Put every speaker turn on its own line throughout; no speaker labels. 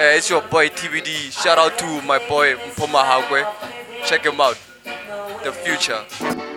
Eh, it's your boy TBD. Shout out to my boy Mpoma Hagué. Check him out. The future.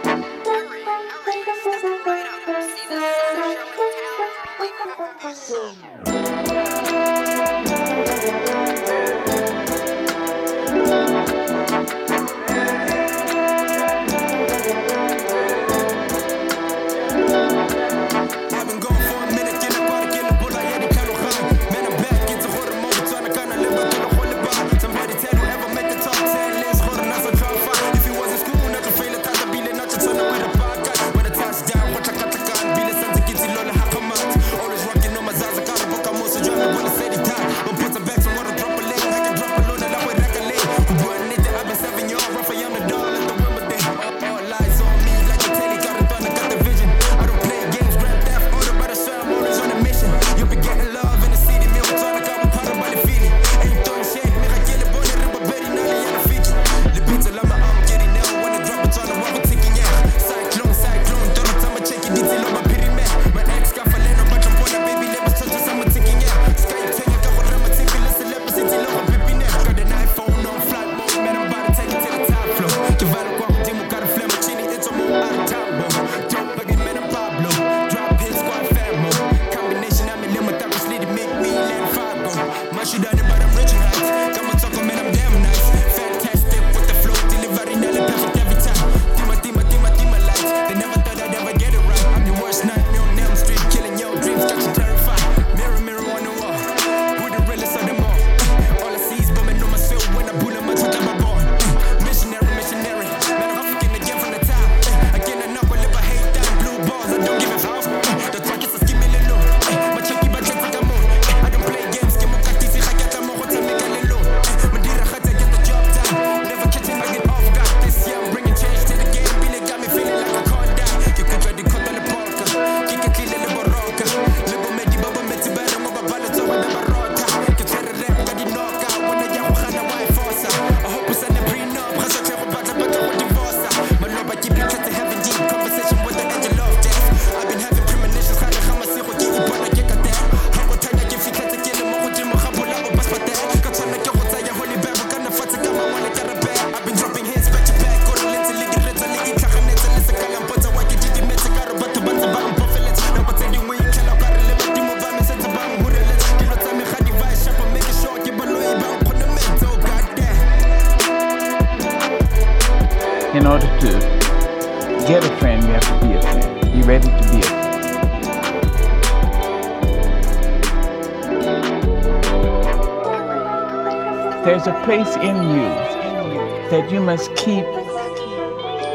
must keep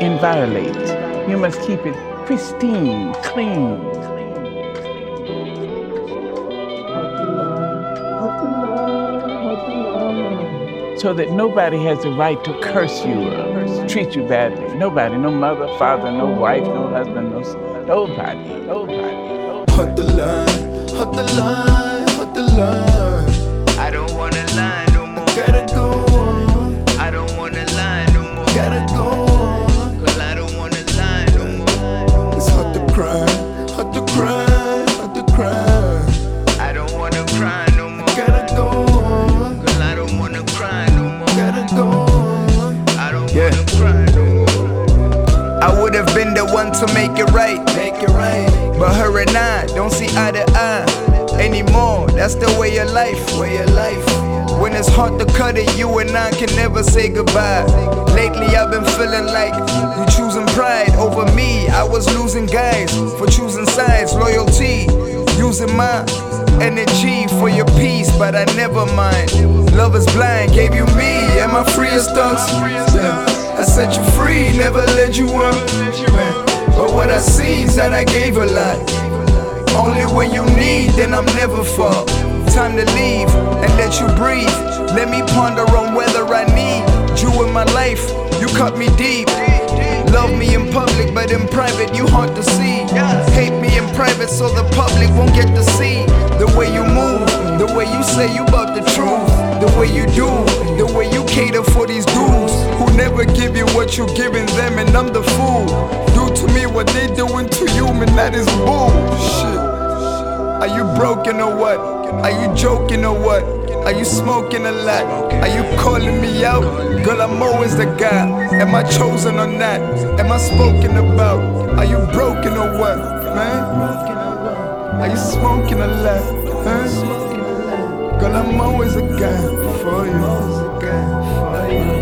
inviolate. You must keep it pristine, clean. So that nobody has the right to curse you or treat you badly. Nobody, no mother, father, no wife, no husband, no nobody, nobody.
nobody. The line, the line.
make it right.
Make it right.
But her and I don't see eye to eye anymore. That's the way of life.
Way of life.
When it's hard to cut it, you and I can never say goodbye. Lately, I've been feeling like you choosing pride over me. I was losing guys for choosing sides, loyalty, using my energy for your peace, but I never mind. Love is blind, gave you me, am I free as thoughts? I set you free, never let you up what I seen, that I gave a lot. Only when you need, then I'm never far. Time to leave and let you breathe. Let me ponder on whether I need you in my life. You cut me deep. Love me in public, but in private you hard to see. Hate me in private, so the public won't get to see the way you move, the way you say you bout the truth, the way you do, the way you cater for these dudes who never give you what you giving them, and I'm the fool. Do to me what they doing to you, man, that is bullshit. Are you broken or what? Are you joking or what?
Are you smoking a lot? Are you calling me out? Girl, I'm always the guy. Am I chosen or not? Am I spoken about? Are you broken or what, man? Are you smoking a lot? Huh? Girl, I'm always a guy for you.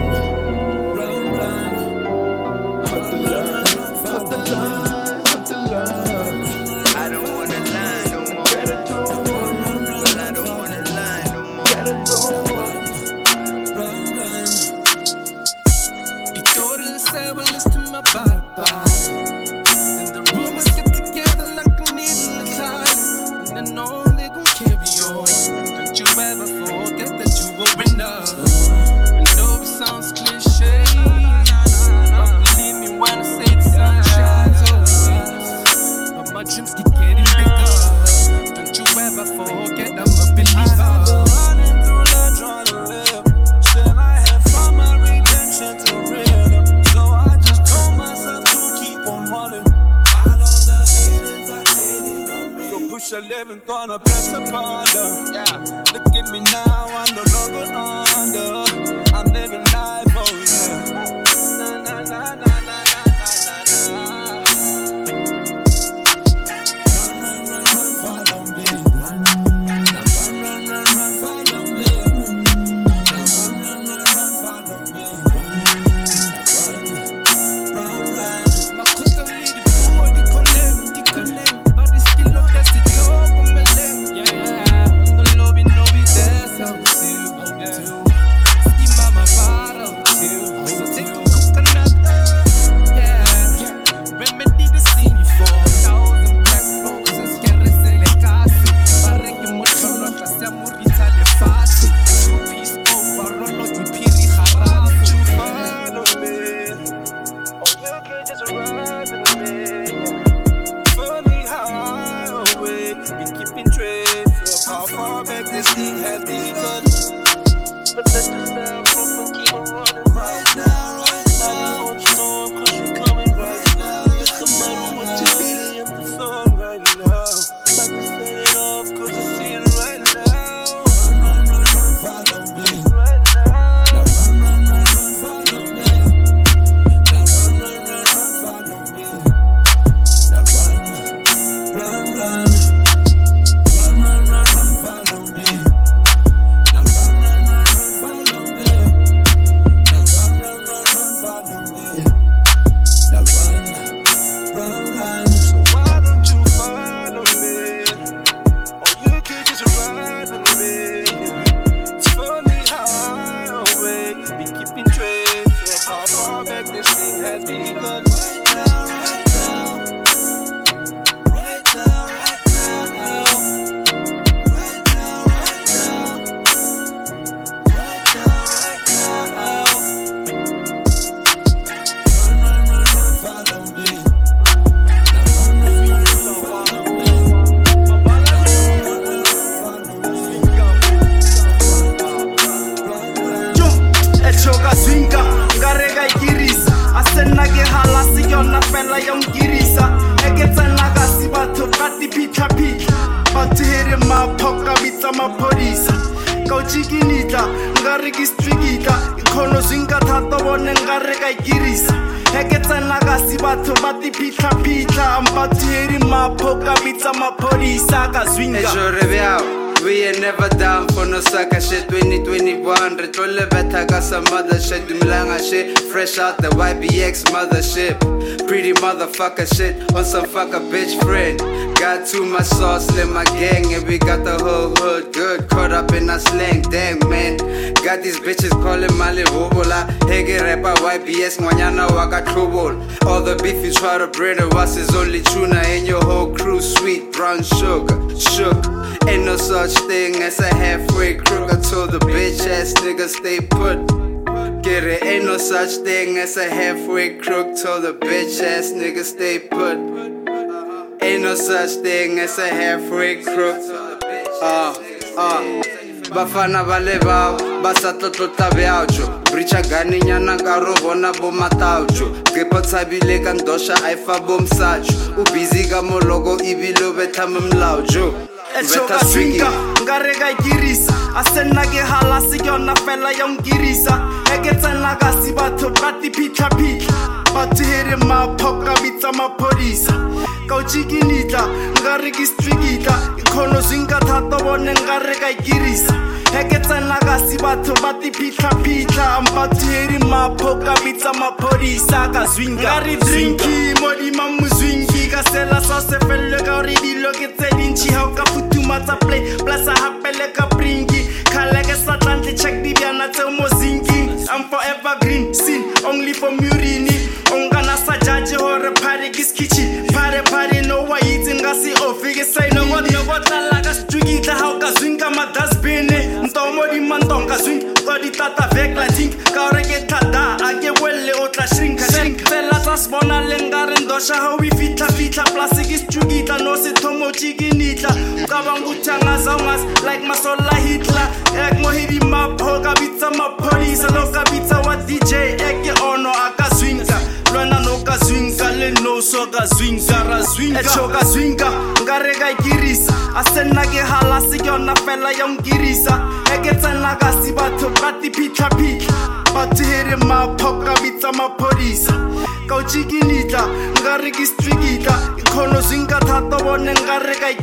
Motherfucker shit On some fucker bitch friend Got too much sauce in my gang And we got the whole hood good Caught up in our slang Damn man Got these bitches calling Mali Rubola Hege rapper YBS Mwanyana waka trouble All the beef you try to bring to us is only tuna And your whole crew sweet brown sugar Shook Ain't no such thing as a halfway crook. I told the bitch ass nigga stay put. Get it? Ain't no such thing as a halfway crook. sehefri crook. Ah, ah. Uh, uh. vafana va le vavo va sa tlotlota bjaucho brichaganenyana ka ro vona bomataucho gripo tshavile ka ndoxa a fa bomsacho u bizi ka moloko ivile u vetlhama molaojo
etsoka swinka nka re kirisa a se nna ke halase ke yona fela ya nkirisa. E ke tsena kasi batho ba diphitlhaphitlha ba tshwere mapho ka bitsa maphodisa. Ka o chikinitla nka re ke strikitla ikgono zwinka thata bone nka re ka ikirisa e ke tsena ka se batho ba diphitlhaphitlha batho here maphoka bitsa maphodisa ka zwinka nka re drinki modima mozwinki ka sela sa se felelwe ka gore dilo ke tse dintšhi ga o ka futhumatsa play plasa gapele ka brinki kgale ke sa tlantle check dibjana tseo mo zinki. I'm forever green sin only for murini ongana sa jaji gore phare ke ofe ke sai nokotlala ka setukitla ga o ka zwinka madasbine ntomo dimantonka zwink ka ditata vekla tink. Ka gore ke thata a ke o tla shrinka fela tsa se bona le nka re ndosha ga o e fitlha-fitlha plase ke setukitla no se thomo chikinitla ka banguthangazaungas like masola hitler. Ek mohedi mapho ka bitsa maphodisa lo ka bitsa wa dj eke ono a ka lwana no ka zwinka le noso ka zwinka ra zwinka. Echo ka zwinka nka re ka ikirisa a se nna ke galase ke yona fela ya nkirisa e ke tsena ka se batho ba diphitlhaphitlha batho here mapho ka bitsa maphodisa. Ka o chikinitla nka re ke strikitla. Ikgono zwinka thata bone nka re ka e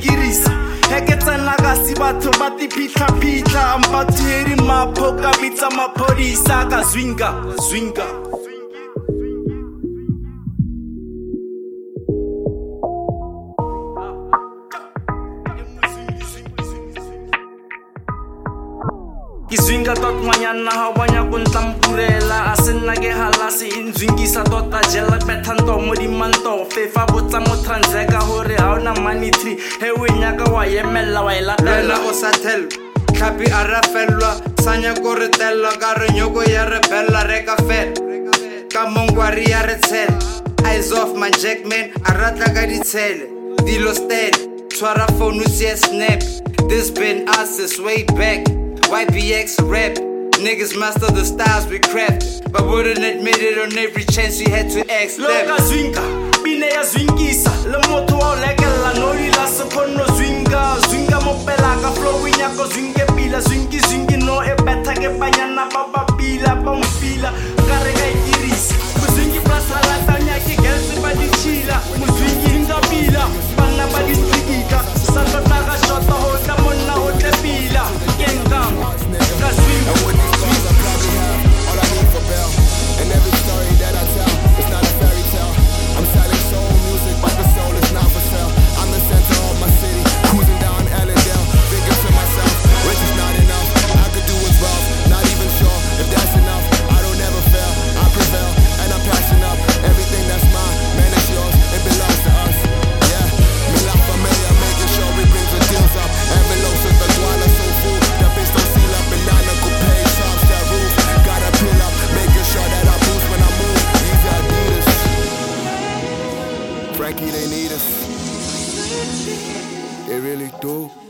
ke tsena ka se batho ba diphitlhaphitlha batho here mapho ka bitsa maphodisa. Ka zwinka zwinka ke zwinga tot ngwanyana ga o banya ko ntlampurela a se nna ke galase e ntswingisa tota jela bethanto fefa botsa mo transeka gore ga na money tree he o e nyaka wa emelela wa e
lwena
latela
o sa thelwa tlhapi a rafelwa sa nyako re telwa ka nyoko ya re bella re ka ya re eyes off my jackman a ratla ka ditshele. Dilo stele tshwara phone o snap. This been us is way back ybx rap. Niggas master the styles we craft, but wouldn't admit it on every chance we had to ask them.
zwinka pine ya zwinkisa le motho wa o lekella no dila sekgono zwinka zwinka mo pela ka flowing yako zwinke pila. Zwinki zwinki no e betha ke banyana ba ba pila ba mfila ka re ka ikirisa mozwinki plasalatanya ke girls ba di chila mozwinki nka pila bana ba di tsikita sa tlotla ka shota ho tla monna ho pila zwinka
aceitou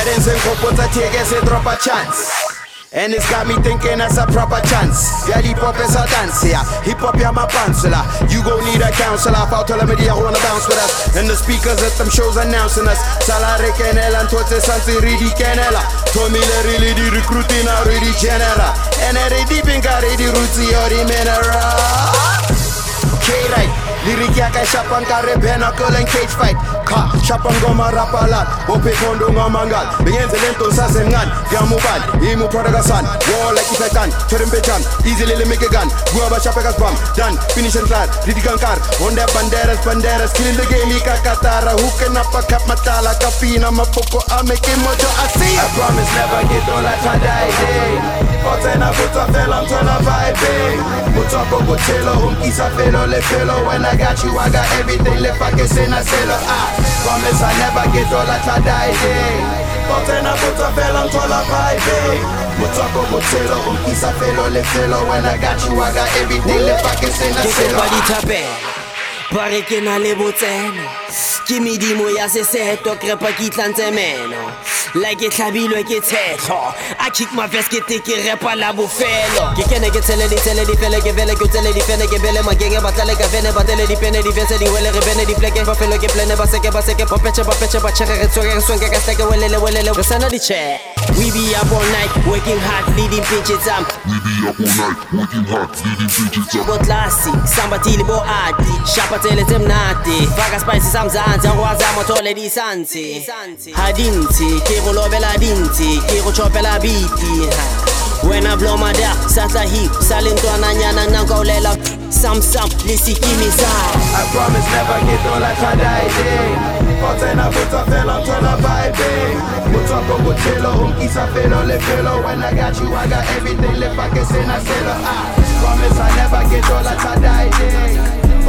Kopota take se drop a chance. And it's got me thinking that's a proper chance. Yeah, hip hop is a dance, yeah. Hip hop, yeah, my bouncer. You gon' need a counselor. I'll tell them I wanna bounce with us. And the speakers at them shows announcing us. Salare kenela, tote santi ridi kenela. Tommy really di recruiting a ridi genera. And they deep in got di ruti ori mineral. Okay, right. Lirik ya kay Shapan kare Pinnacle and cage fight. Ka, Shapan goma rapalat Bope kondo ngomangal Bengenze lento sasengan Gamubal, imu prodagasan War like ifekan, chorim bejan Easily make a gun. Guaba shapekas bam Done, finish and clad Ridi kankar Onde banderas, banderas Killing the game, ika katara. Hooking up a cap matala? Kapina mapoko Ameke mojo asi I promise never get all I try die Otena buta fela mtona vibe Mutoko botelo umkisa felo le felo When I got you I got everything le pa que se na celo I ah, promise I never get all I try die Otena buta fela mtona vibe Mutoko botelo umkisa felo le felo When I got you I got everything le pa que se na
ke kopa dithapelo pare ke na le botseno. Ke medimo ya seseto krepa ke itlantse meno la ke tlhabilwe ke tshetlho a kick my vest ke te ke repa la bofelo ke kene ke tshele ditshele difele ke vele ke tsele difene ke vele makenge batlale ka vene batele dipene difese diwele re bene dipleke fa felo ke plene ba seke ba seke popetse ba petse ba tshege re tsoge re sonke ka steke welele welele re sana ditšhe we be up all night working hard leading pitches am bo tlasi sambathile bo ati shapatheletse mnati faka spice samzansi angwazi amathole disansi ha dintsi ke go lobela dintsi ke go chopela biti wena blomada satla hip sa le ntwananyana nna nka olela samsam le sekimi sa.
I promise never get all I try die Otena buta fela mtona vibe Mutoko botelo umkisa felo le felo. When I got you I got everything. Le pa que se na celo I promise I never get all I try die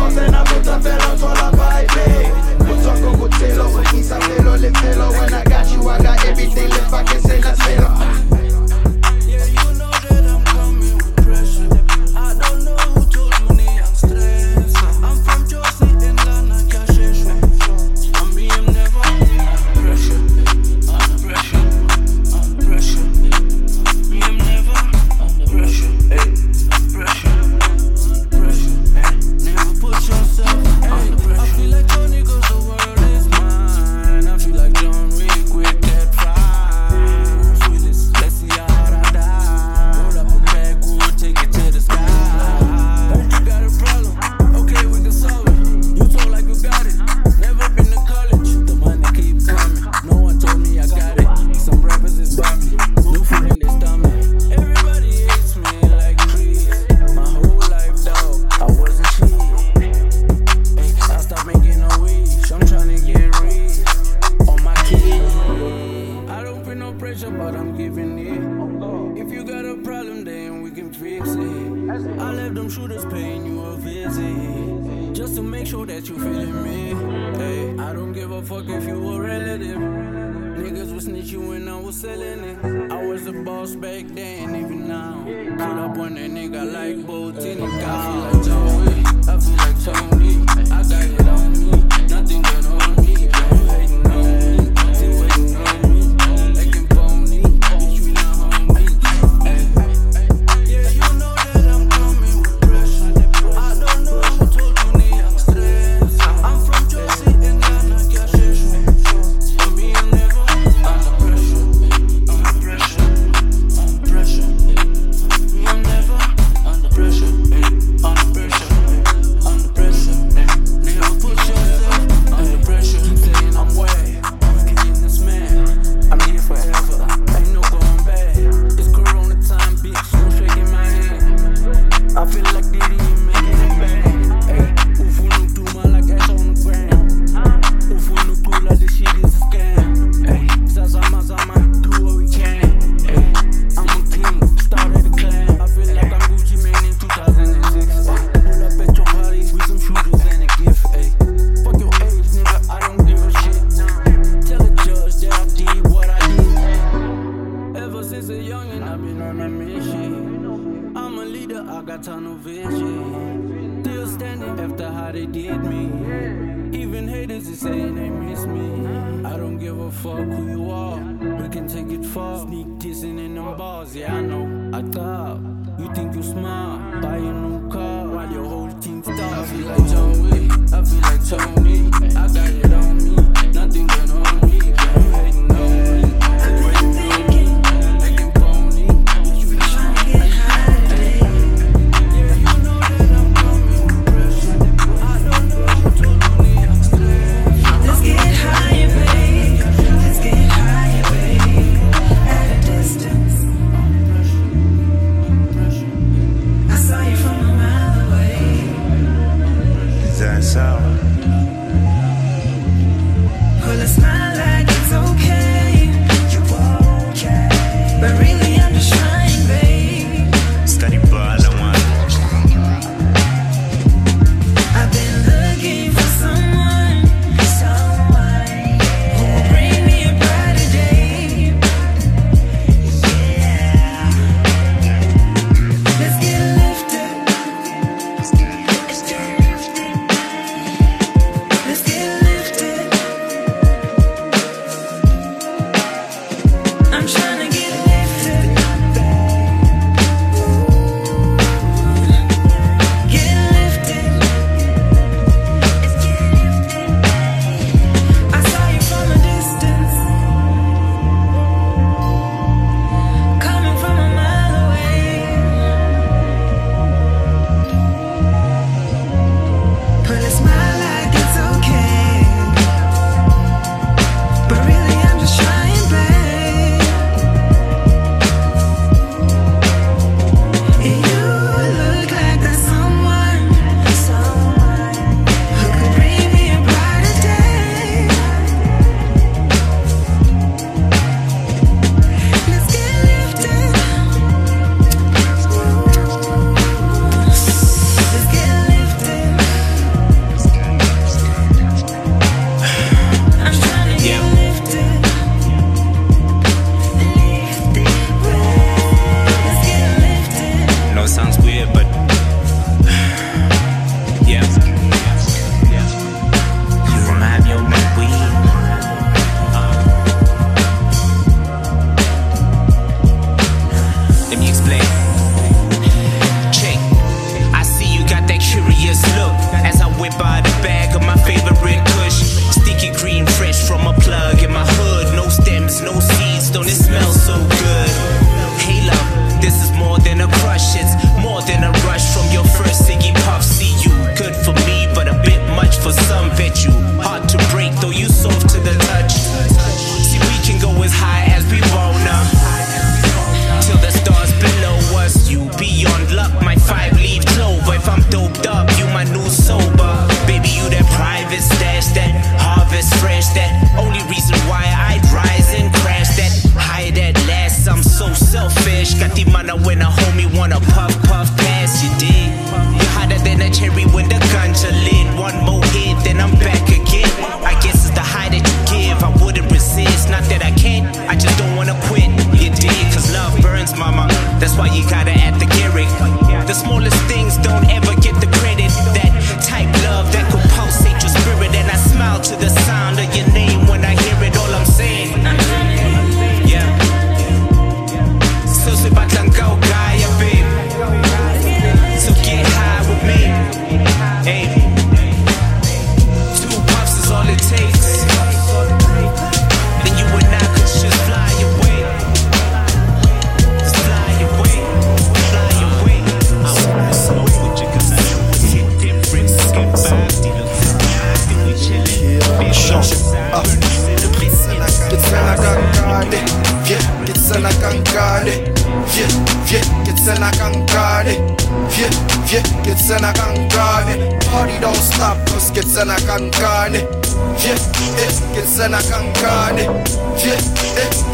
Otena buta fela mtona vibe Mutoko botelo umkisa felo le felo When I got you I got everything le pa que se na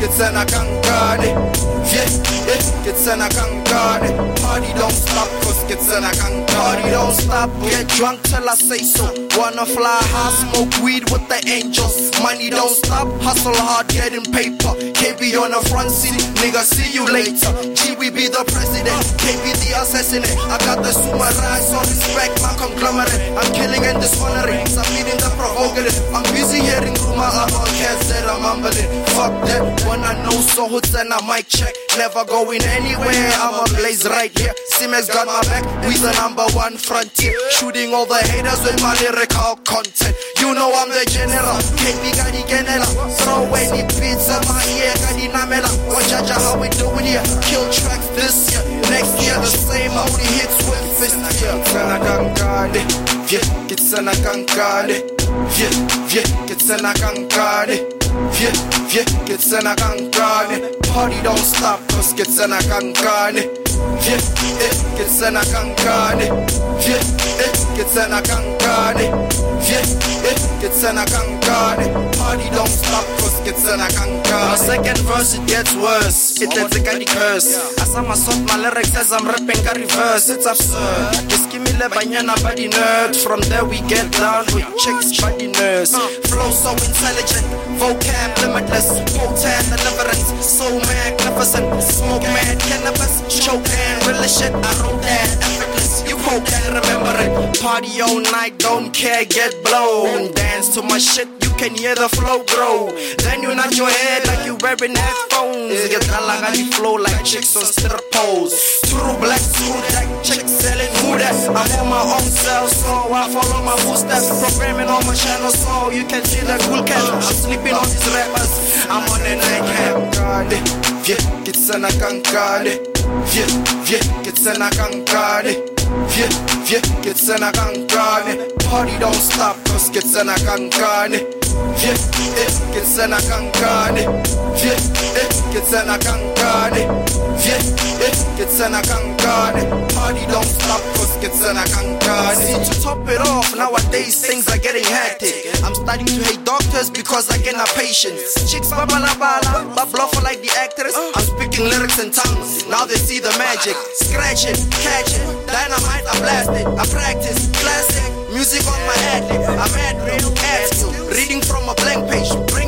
yeah,
kitsana kankade, yeah, yeah, kitsana kankade. Party Party don't stop, cause gets in a gang. Party don't stop, get drunk till I say so. Wanna fly high, smoke weed with the angels. Money don't stop, hustle hard, getting paper. KB on the front seat, nigga, see you later. G, we be the president, KB the assassinate. I got the sumarai, so respect my conglomerate. I'm killing and dishonoring, submitting the provocative. I'm busy hearing rumor about cats that I'm mumbling. Fuck that, when I know so hoods and I mic check. Never going anywhere, I'm a blaze right here. Simex got my back, we the number one frontier. Shooting all the haters with my lyrical content. You know I'm the general, KB Gadi Genela. Throw any beats at my ear, Gadi Namela. Watch out how we doing here. Kill tracks this year, next year the same. Only hits with fist here. Sana kankade, yeah, get sana kankade. Yeah, yeah, get sana kankade. Yeah, yeah, get sana kankade. Party don't stop, cause get sana kankade. Yeah, yeah, get sana kankade. Yeah, yeah, get sana kankade. Yeah, yeah, get sana kankade. Party don't stop, cause get sana kankade. My second verse it gets worse. It lets a guy curse. As I'm assault my lyrics as I'm rapping a reverse. It's absurd. Just give me le banyana body nerd. From there we get down with chicks body nerves. Flow so intelligent, vocab limitless. Potent deliverance, so magnificent. Smoke mad cannabis, choke and really shit. I wrote that You can remember it. Party all night, don't care, get blown. Dance to my shit, you can hear the flow grow. Then you nod your head like you wearing headphones. Get the flow like chicks on strip poles. True black, true jack, chicks selling who that. I'm on my own cell, so I follow my footsteps. Programming on my channel, so you can see the cool cat. I'm sleeping on these rappers. I'm on a nightcap. Yeah, get sana kankade. Yeah, yeah, get sana kankade. Yeah, yeah, get sana kankade. Party don't stop, cause get sana kankade. Yeah, yeah, get sana kankade. Yeah, yeah, get sana kankade. Yeah, yeah, get sana kankade. Party don't stop, cause get sana kankade. See, to top it off, nowadays things are getting hectic. I'm starting to hate doctors because I get no patience. Chicks babala bala, but bluff like the actors. I'm speaking lyrics in tongues, now they see the magic. Scratch it, catch it, dynamite, I blast it. I practice, classic, music on my head. I'm ad real, reading from a blank page, to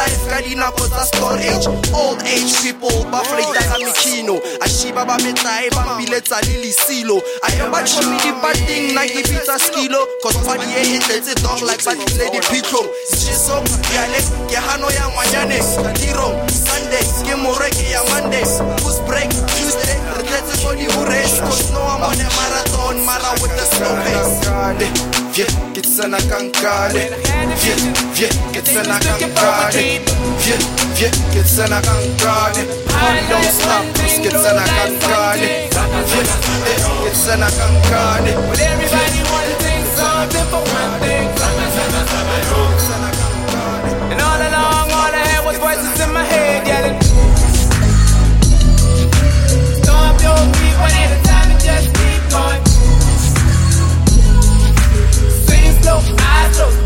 life. Kadina cause I storage, old age people, buffalo dynamicino. Ashiba ba metai, bambiletsa lili silo. I am a chimney departing, 90 pizza skilo. Cause party eh, it lets it down like Badi Lady Petro. Jiso, yale, kehano ya manyane. Tiro, Sunday, ke moreke ya Monday. Who's break, Tuesday, regrets for the race. Cause no I'm on a marathon, mara with the slow pace. Yeah, get sana kankade. Yeah, yeah, get sana kankade. Yeah, yeah, get sana kankade. Party don't stop, just get sana kankade. Yeah, yeah, get sana kankade.
But everybody wanna think something for one thing.
And
all along, all I had was voices in my head yelling. Stomp your feet one at a time slow,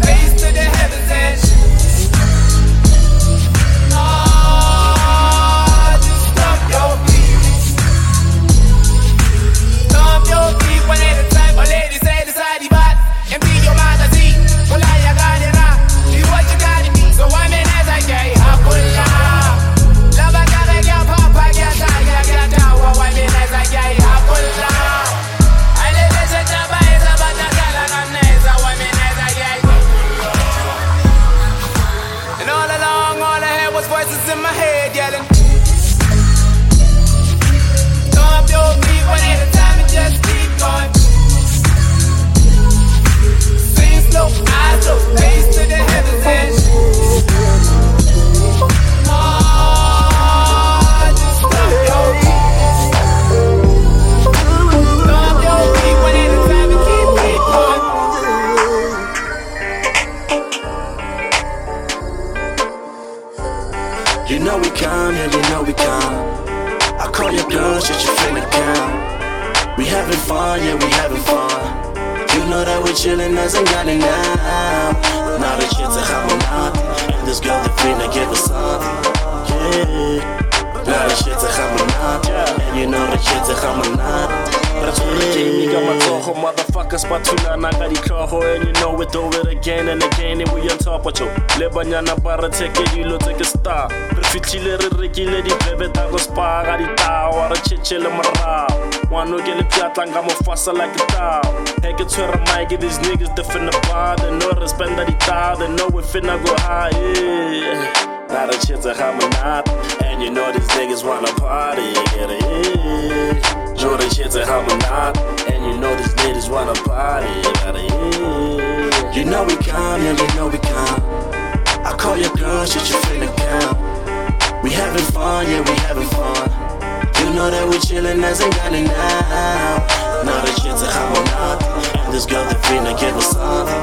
a gun and now. Now the shit's a monat And this girl, they finna give us something.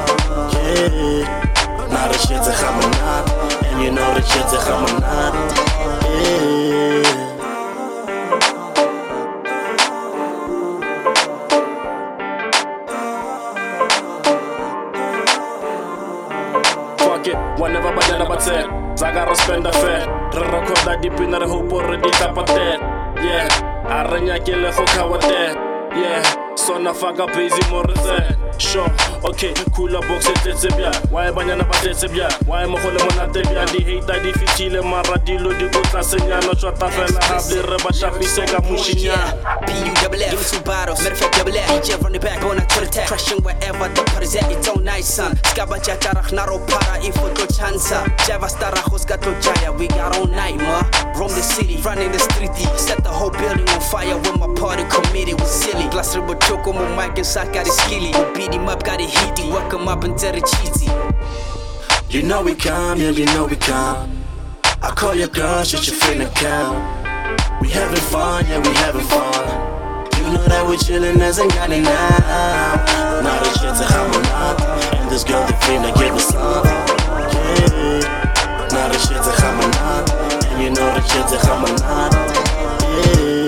Yeah. Now the shit's a chamanat And you know the shit's a chamanat Yeah. Fuck it, whenever badela batse Zagara spend a fair. Re recorda dipina re hopo re di tapate Yeah, a re nyakele go kawate Yeah, sona faka busy mo re tse Sure, okay, cooler box e tletse bjang Why banyana ba tletse bjang Why mo go le monate bjang Di hater di fitlhile mara dilo di ko tlasenyana Tšwata fela hable re ba šapise ka mošinyana
B-U-double-F, give me two bottles, matter of fact, double F. DJ from the back, on a to the tech Crushing wherever the party's at, it's on nice, son. Skaba jacharach, naro para, ifo to chansa Java starajos, gato jaya, we got all night, ma. Roam the city, running the street, set the whole building on fire With my party committee, we silly. Glass ribo choco, mo mic sack, got it skilly. We beat him up, got it heaty, work him up and tell it cheesy.
You know we come, yeah, you know we come. I call your girl, shit, you finna come We having fun, yeah, we having fun know that we chillin' as a gun and now. Now the shit's a chamanat And this girl, they finna give us something Yeah. Now the shit's a chamanat And you know the shit's a chamanat Yeah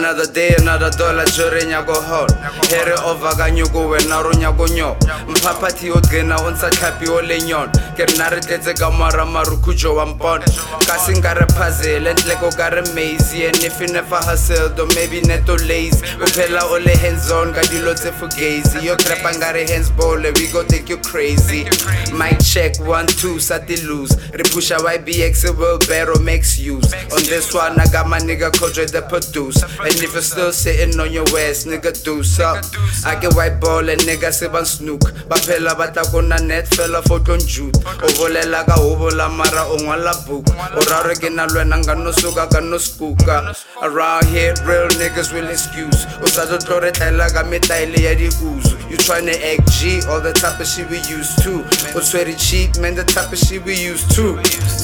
Another day, another dollar, jore nyako hot Here over ka nyoko wena ro nyako nyo. Mphapathi o gena o ntsha tlhapi o le nyon. Ke re na re tletse ka mara marukhutjo wa mpona Ka se nka re puzzle, ntle ko ka re maze And if you never hustled, or maybe neto lazy O phela o le hands on, ka dilo tse fugazi. Yo crepa nga re hands ball, we go take you crazy. Mic check, one, two, sati lose Re pusha YBX, a wheelbarrow makes use. On this one, I got my nigga Kojo the produce And if you're still sitting on your ass, nigga, do up. I get white ball and nigga se ban snook. Baphela batla kona net fela for ton jude. O volela ka o vola mara o ngwala book. O raro ke na lwena nga no suka ka no skuka. Around here, real niggas will excuse. O sa tlo tlo re tlela ka metaile. You tryna act G, all the type of shit we used to. O sweaty cheap, man, the type of shit we used to.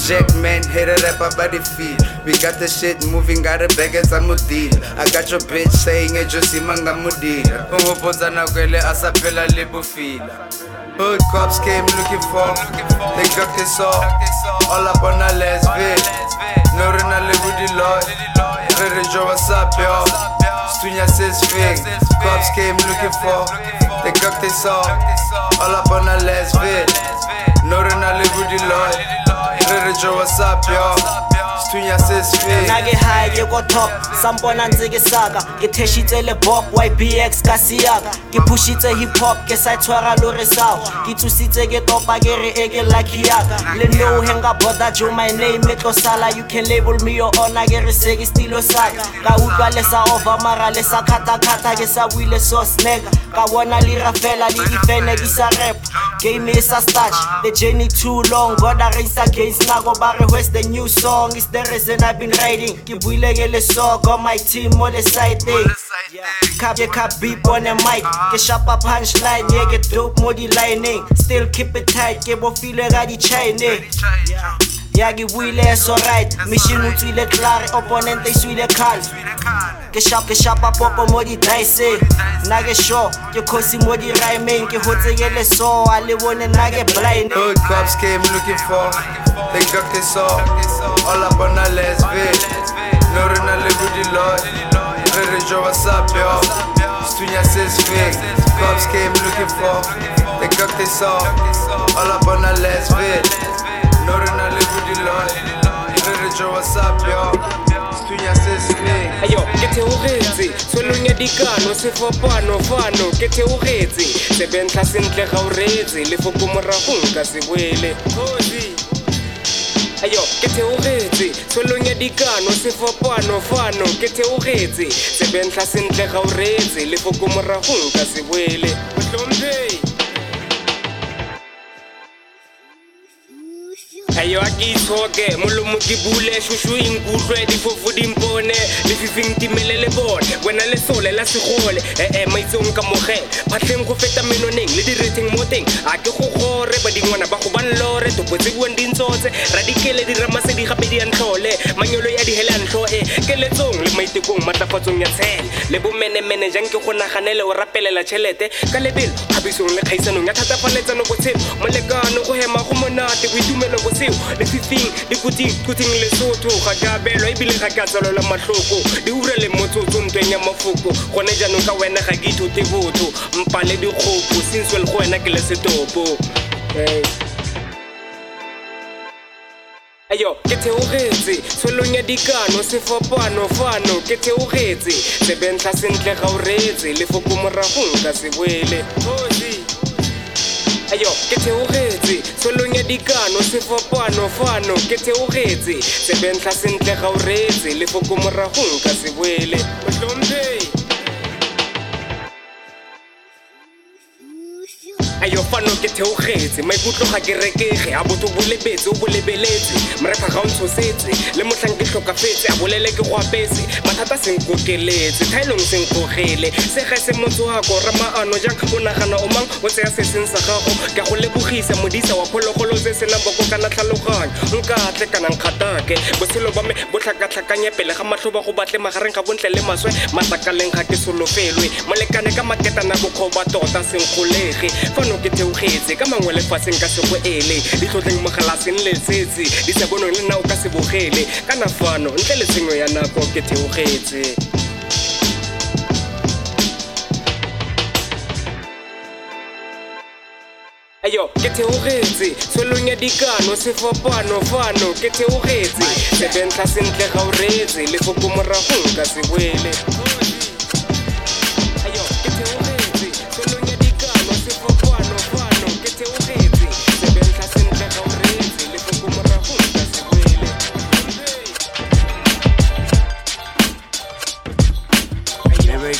Jack man, hit it up by the feet. We got the shit moving, got a bag as I'm a deal. I got your bitch saying it just imanga mudila. Ungopotsa na kwele asapela. Hood cops came looking for, they got this all, all up on our last. No rena le budi loy, Rere jo what's up yo? Stunya says fig, cops came looking for, they got this all, up on our last vid. No rena le budi loy, Rere jo what's up yo? Says fig.
nake high ke top sampona ntse ke theshitse le bop ybx ka siaka ke pushitse hip hop ke sa tshwara lore sao ke tsositse ke topa ke re e ke lucky yaka le no henga boda jo my name e sala you can label me your honor ke re se ke stilo saka ka utlwa le sa over mara le sa khatakata ke sa buile so snega ka bona lira fela le ifene ke sa rap. Game is a starch the journey too long goda race against nako ba re where's the new song. Is the reason I've been writing ke buile ke le so got my team mo le side thing Cap ye cap beep on the mic. Ke shapa punchline yeah ke dope mo di lining Still keep it tight ke bo feel ka di chine Ya ke buile so right Mission o tswile klare opponent e swile khal Ke shap ke shapa popo mo di dice Na ke show ke khosi mo di rhyming ke hotse ke le so a le bone na ke blind.
Hood cops came looking for, they got this all, all up on our last vid. No rena le budi loy, Rere jo what's up yo? Stunya says fig, cops came looking for. They cooked this all, all up on the last I live with the Lord. Better Joe, me.
ayo ke theogetse tsholong ya dikano sefapano fano. Ke theogetse sebentlha sentle ga o reetse lefoko moragong ka se boele Ayo ke theogetse. Tsholong ya dikano sefapano fano. Ke theogetse. Sebentlha sentle ga o reetse. Lefoko moragong ka se boele. Motlhomphei ayo a ke itshoke molomo ke bule shushu e nkutlwe difofu dimpone lefifing timele le bone. Wena lesole la segole ee maitsong ka moge. Phatlheng go feta menoneng le diretheng mo teng. A ke go gore badingwana ba go banlore topo tse buang dintsotse. Radikele diramasedi gape di antlhole manyolo ya dihele antlhoe keletsong le maitekong matlafatsong ya tshele. Le bomenemene jang ke go naganele o rapelela tšhelete? Ka lebelo kgabisong le kgaisanong ya thatafaletsa botshelo. Molekano go hema go monate boitumelo boseo lefifing di kuting lesotho ga ke abelwa ebile ga ke a tswalelwa matlhoko di ura le motsotso ntweng ya mafoko. Gone jaanong ka wena ga ke ithote botho. Mpa le dikgopo sinswel go wena ke le setopo. Ayo ke theogetse. Tsholong ya dikano sefapano fano. Ke theogetse. Sebentlha sentle ga o reetse. Lefoko moragong ka se boele. Kgosi. Theogetse tsholong ya dikano sefapano fano ke theogetse. Sebentlha sentle ga o reetse lefoko moragong ka se boele. Motlhomphei ayo fano ke theogetse. Maikutlo ga ke rekege a botho bo lebetse o bo lebeletse. Morepa ga o ntshosetse le motlhang ke tlhokafetse a bolele ke go apetse mathata senkokeletse thaelong senkogele se ga se motho wa ko ramaano jang o nagana o mang o tseya se seng sa gago. Ka go lebogisa modisa wa phologolo tse senang boko kana tlhaloganyo. Nkatle kana nkgatake. Botshelo ba me bo tlhakatlhakanye pele ga matlho ba go batle magareng ga bontle le maswe. Matsakaleng ga ke solofelwe. Molekane ka maketana bokgoba tota senkgolege fano ke theogetse. Ka mangwe lefatsheng ka se go ele ditlhotleng mogalaseng letsetse di sa bonong le nna o ka se bogele kana fano ntle le tshenyo ya nako ke theogetse. Ayo ke theogetse. Tsholong ya dikano sefapano fano ke theogetse. Sebentlha sentle ga o reetse lefoko moragong ka se boele.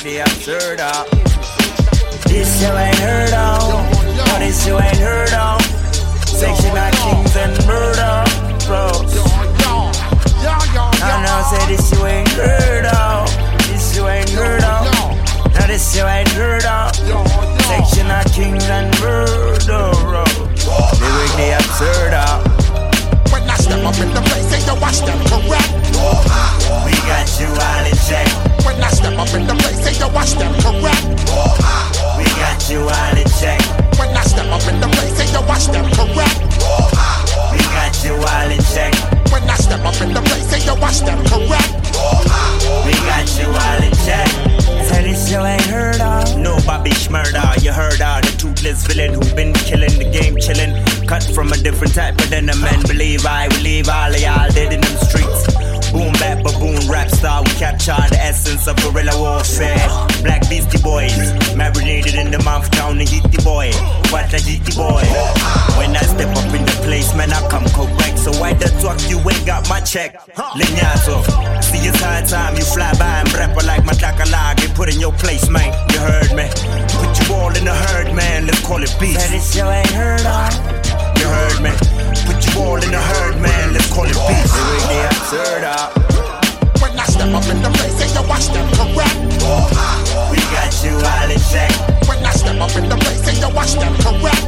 Lyrically absurd, uh. This you ain't heard of. No, this you ain't heard of. Section of kings and murder, bros. No, no, say this you ain't heard of. This you ain't heard of. No, this you ain't heard of. Section of kings and murder, bros. Lyrically absurd, uh.
When I step up in the place, yo, watch them correct.
We got you all in check.
When I step up in the place, say yo, watch them correct.
We got you all in check.
When I step up in the place, say yo, watch them correct.
We got you all in check.
When I step up in the place, say yo, watch them correct.
We got you all in check. Say this you ain't heard of. No Bobby Shmurda, you heard of the toothless villain who been killing the game, chilling. Cut from a different type, but then the men believe I will leave all of y'all dead in them streets. Boom bap baboon rap star, we capture the essence of guerrilla warfare. Black Beastie Boys, marinated in the mouth town, the heaty boy. What a heaty boy. When I step up in the place, man, I come correct. So why the talk you ain't got my check? Lenyazo, see it's high time you fly by and rapper like my takalage. Put in your place, man. You heard me. Put you all in the herd, man. Let's call it beast.
Say this you ain't heard of.
You heard me wall in the herd, man. Let's call it peace. Doing the absurd
When I step up in the place, and you watch them correct.
We got you all in check.
When I step up in the place, and you watch them correct.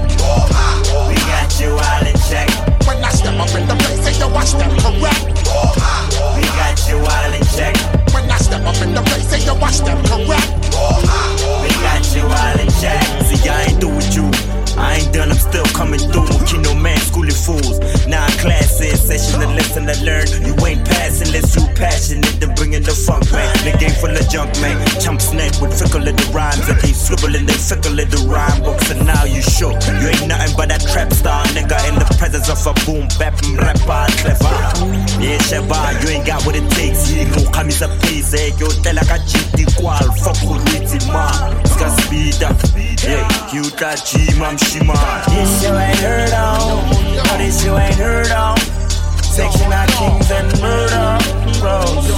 We got you all in check.
When I step up in the place, and you watch them correct.
We got you all in check.
When I step up in the place, and you watch them correct.
We got you all in check. See, I ain't do with you.
I ain't done, I'm still coming through. Kino man, schooling fools. Nine classes, session,
the lesson I learned. You ain't passing unless you passionate. Then bringing the funk, man. The game full of junk, man. Chump snake with fickle little rhymes. And they scribble and they fickle little rhyme books. And now you shook. You
ain't nothing but a trap star, nigga. In the presence of a boom bap mm, rapper, clever. Yeah, Sheba, you ain't got what it takes. You go come is a piece, eh? You tell like a
cheat equal. Fuck who needs it, man. got speed up. Yeah, you got G, man. This you ain't heard on, oh, this you ain't heard on.
Section
I kings and
murder.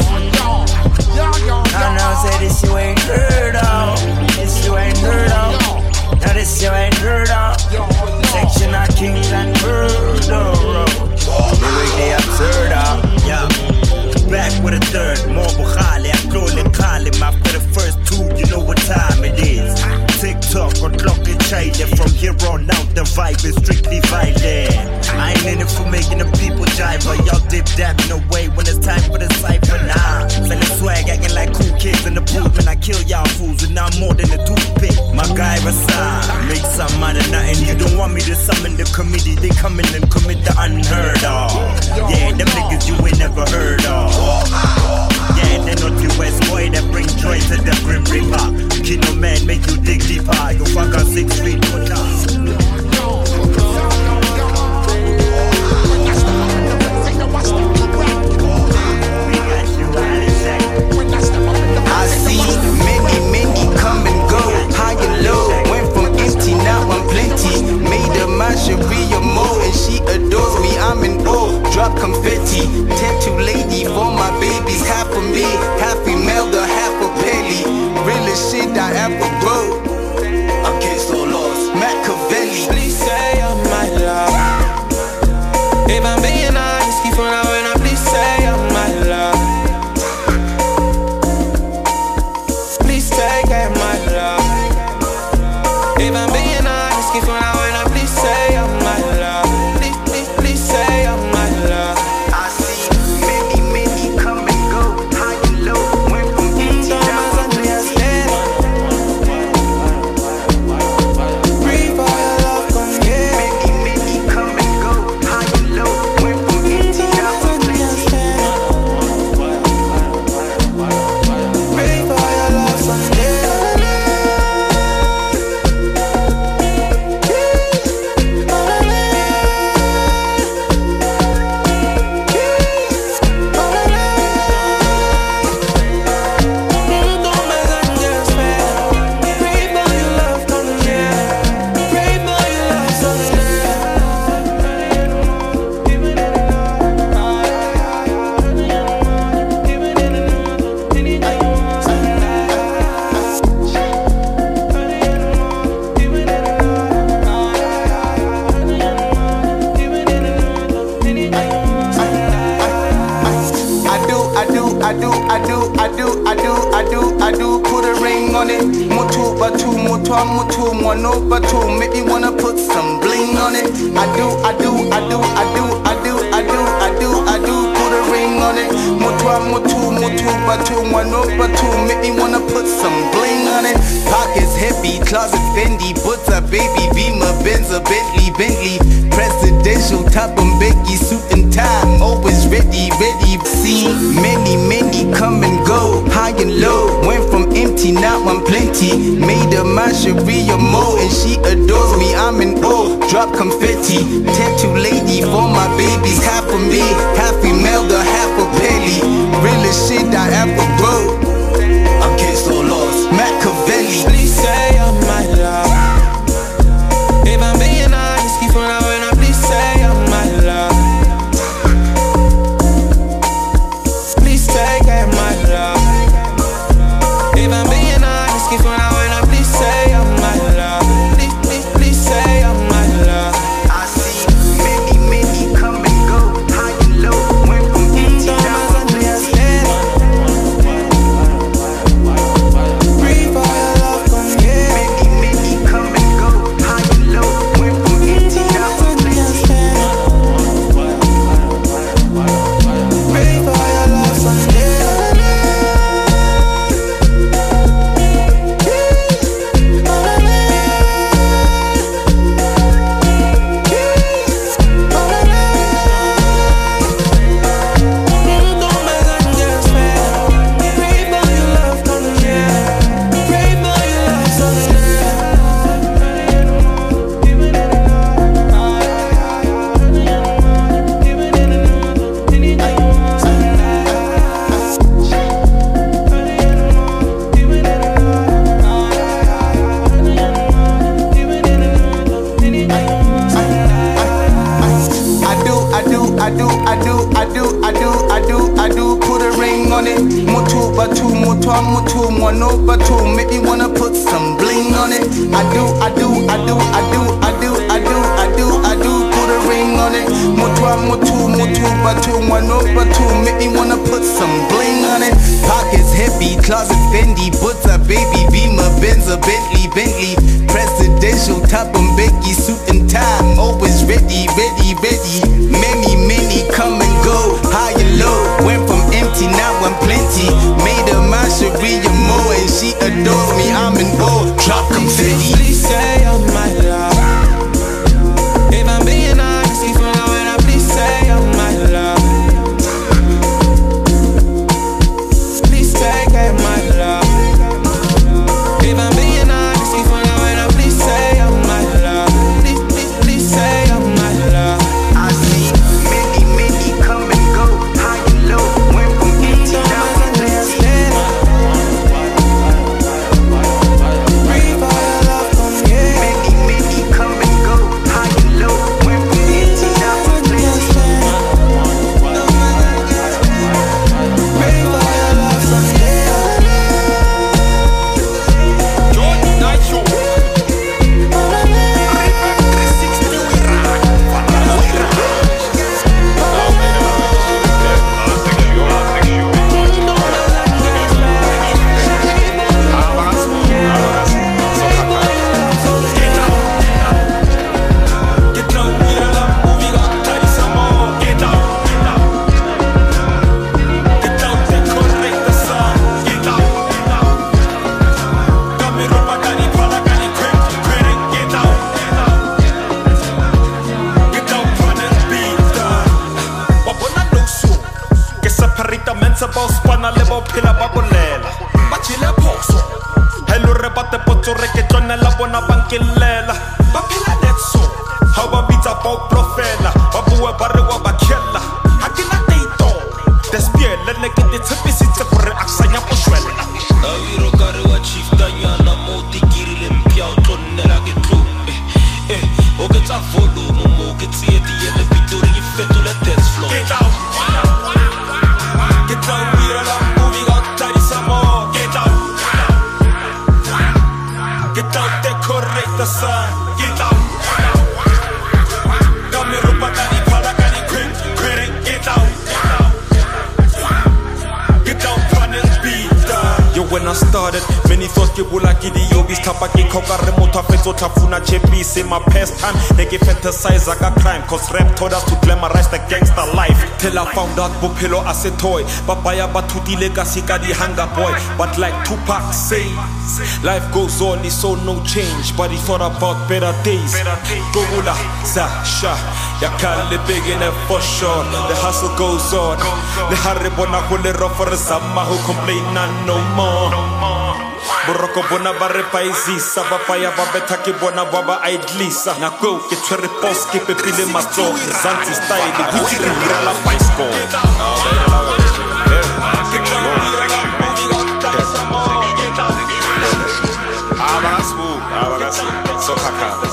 when I started. Many thoughts ke bola I di yobis Thapa ke khoka re motho a fetso thafuna chepis In my pastime, They get fantasize ka crime Cause rap taught us to glamorize the gangster life. Till I found out bophelo a se toy. Papaya baya ba thutile ka se ka di hunger boy. But like Tupac say Life goes on, it's so no change. But he thought about better days. Go bola, za, sha. يا كالبيين for sure. The hustle goes on. نحارب ونحول رفر سما who complain not no more. Boroko bona ba re paisisa ba paya ba betha ke bona ba ba idlisa. Nako ke tshwere pos ke pepile matsogo zanti style gucci re direla bicycle. Abra as bu, abra as bu, so.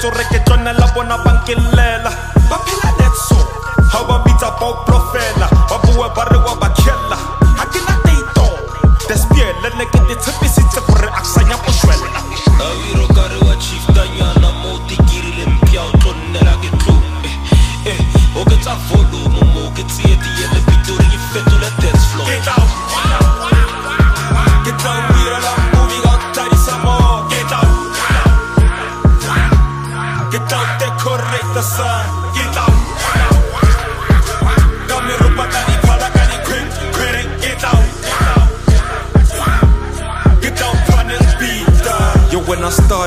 mucho reggaetón a la
buena banquilera.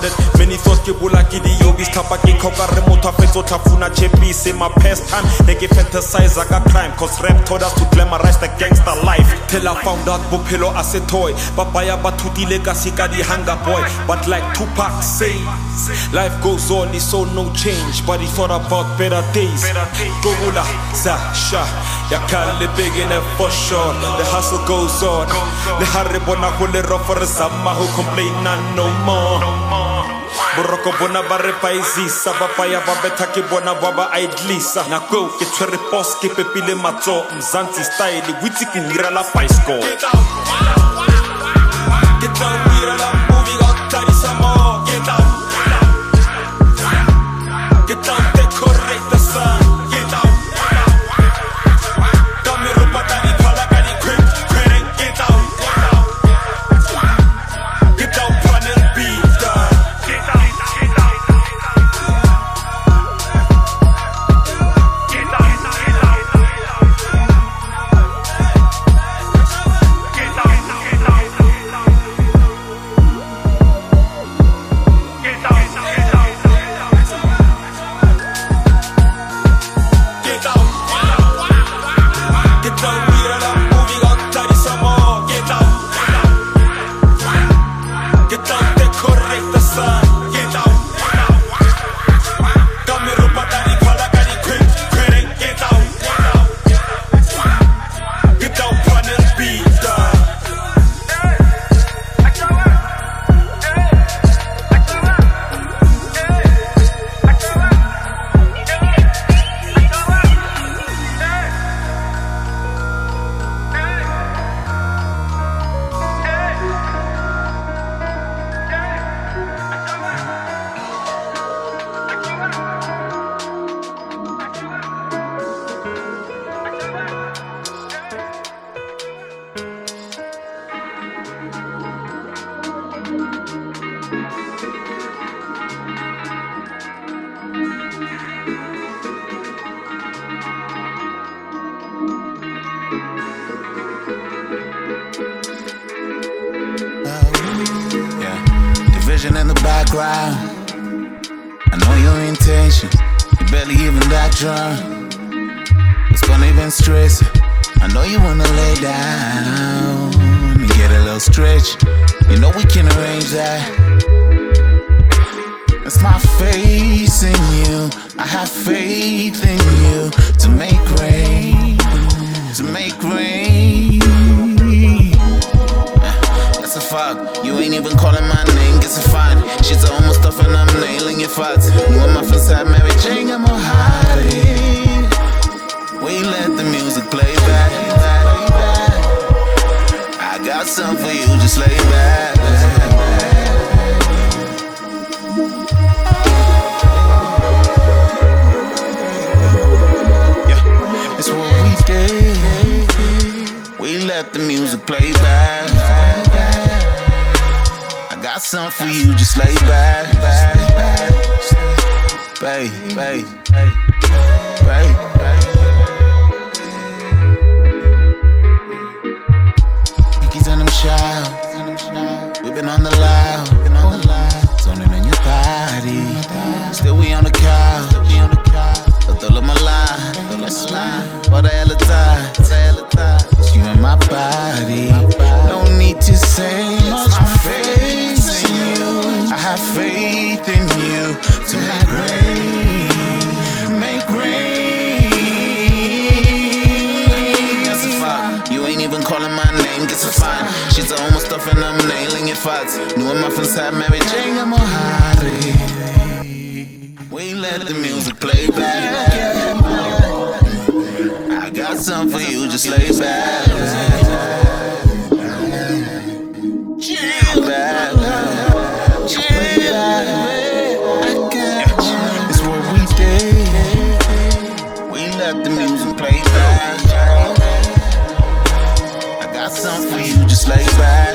started. Many thoughts ke bola ke di yogis Thapa ke kgoka re motho a fetso tlhafuna chepise My past time ne ke fantasize ka crime Cause rap told us to glamorize the gangster life. Till I found out bophelo a se toy. Ba baya ba thutile ka se ka di hunger boy. But like Tupac say Life goes on it's so no change. But he thought about better days. Gogula Zasha Yakale le big in a for sure. The hustle goes on. Le harre bona go le rofa re zama Who complain none no more boroko bona ba re paezisa ba paya ba betha ke bona ba ba idlisa. Nako ke tshwere pos ke pepile matso mzansi style witse ke hirela bicycle. Ke tla o
Like that.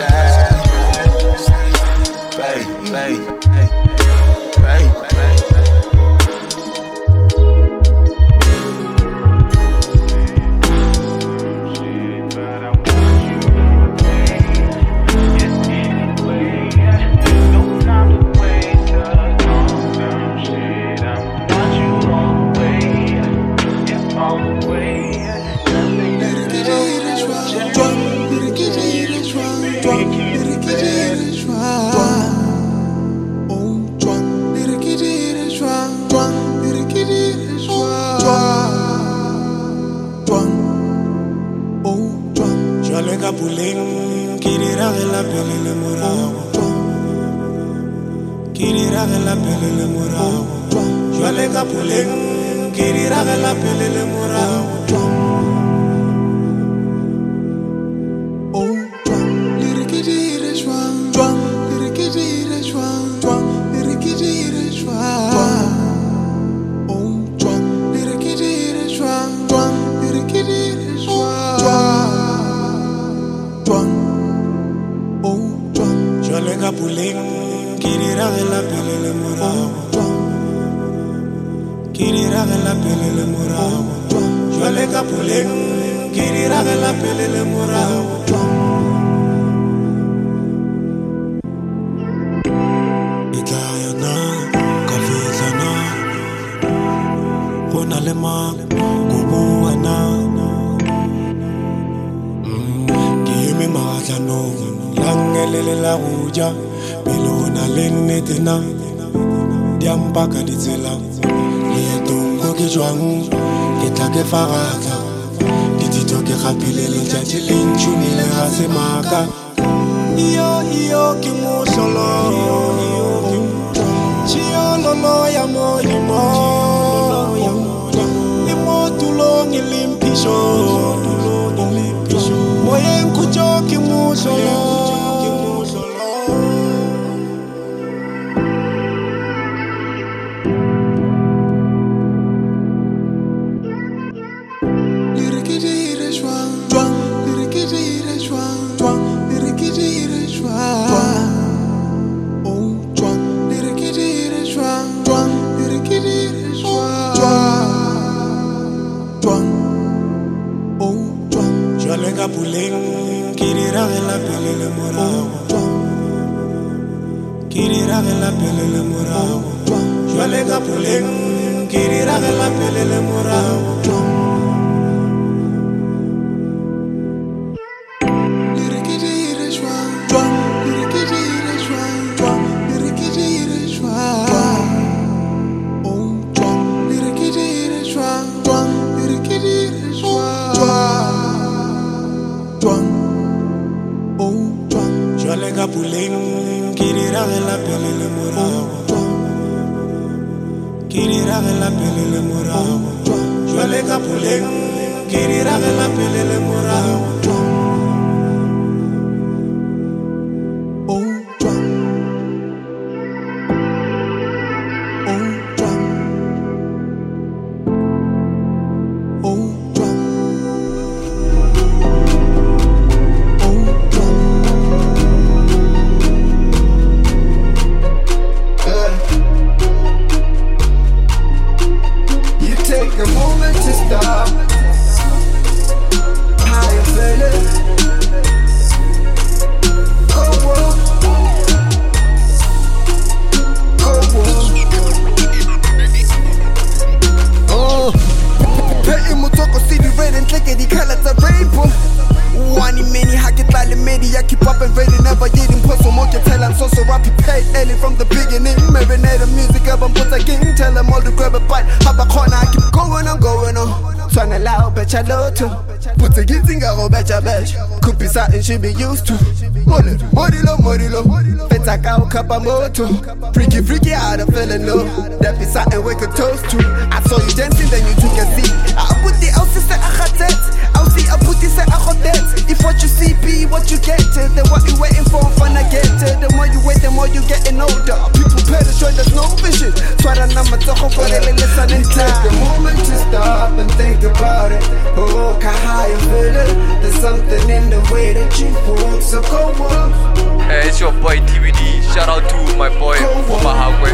way that you want, so go up.
Hey, it's your boy TBD. Shout out to my boy Puma Hagwe.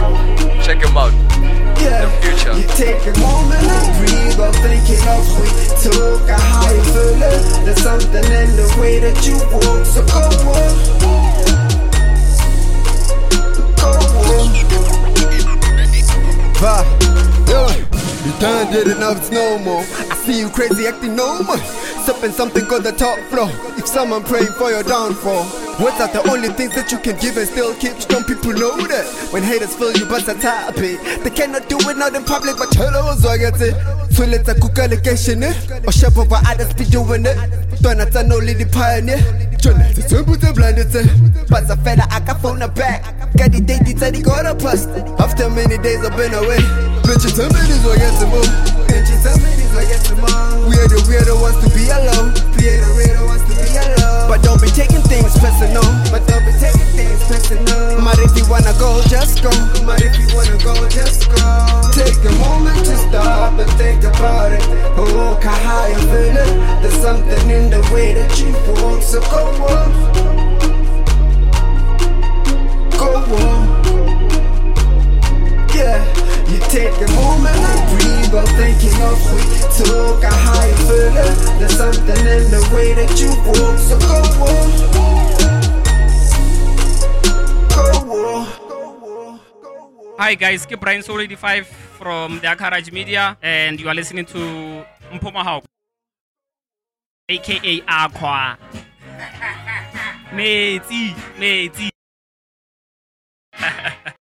Check him out.
Yeah.
The future.
You take a moment and breathe while thinking of we took a high feeling. There's something in the way that you walk, so go up. Bah, uh, yeah. You done did enough, it's no more. I see you crazy acting normal sipping something on the top floor. If someone praying for your downfall, words are the only things that you can give and still keep. Don't people know that? When haters fill you, but tap it. They cannot do it out in public, but hello, so I get it. Feel it's eh? a cook allocation, eh? Or shape over others be doing it. Don't I no lady pioneer? Trying eh? a simple to blind it, but the fella I can phone her back. Got the date, the teddy got a past. After many days I've been away, bitches, I'm ready to get to move tell me this what gets them up we are the weirdo ones to be alone. We are the weirdo wants to be alone. But don't be taking things personal. But don't be taking things personal. But if you wanna go just go. But if you wanna go just go. Take a moment to stop and think about it. Oh how you feeling. There's something in the way that you walk so go on. Go on. Yeah take a moment and breathe while thinking of we talk how you feeling there's something in the way that you walk. So go on.
Hi guys, ke Brian Soul 85 from the Akaraj Media and you are listening to Mpomahau aka Aqua. Metsi, Metsi.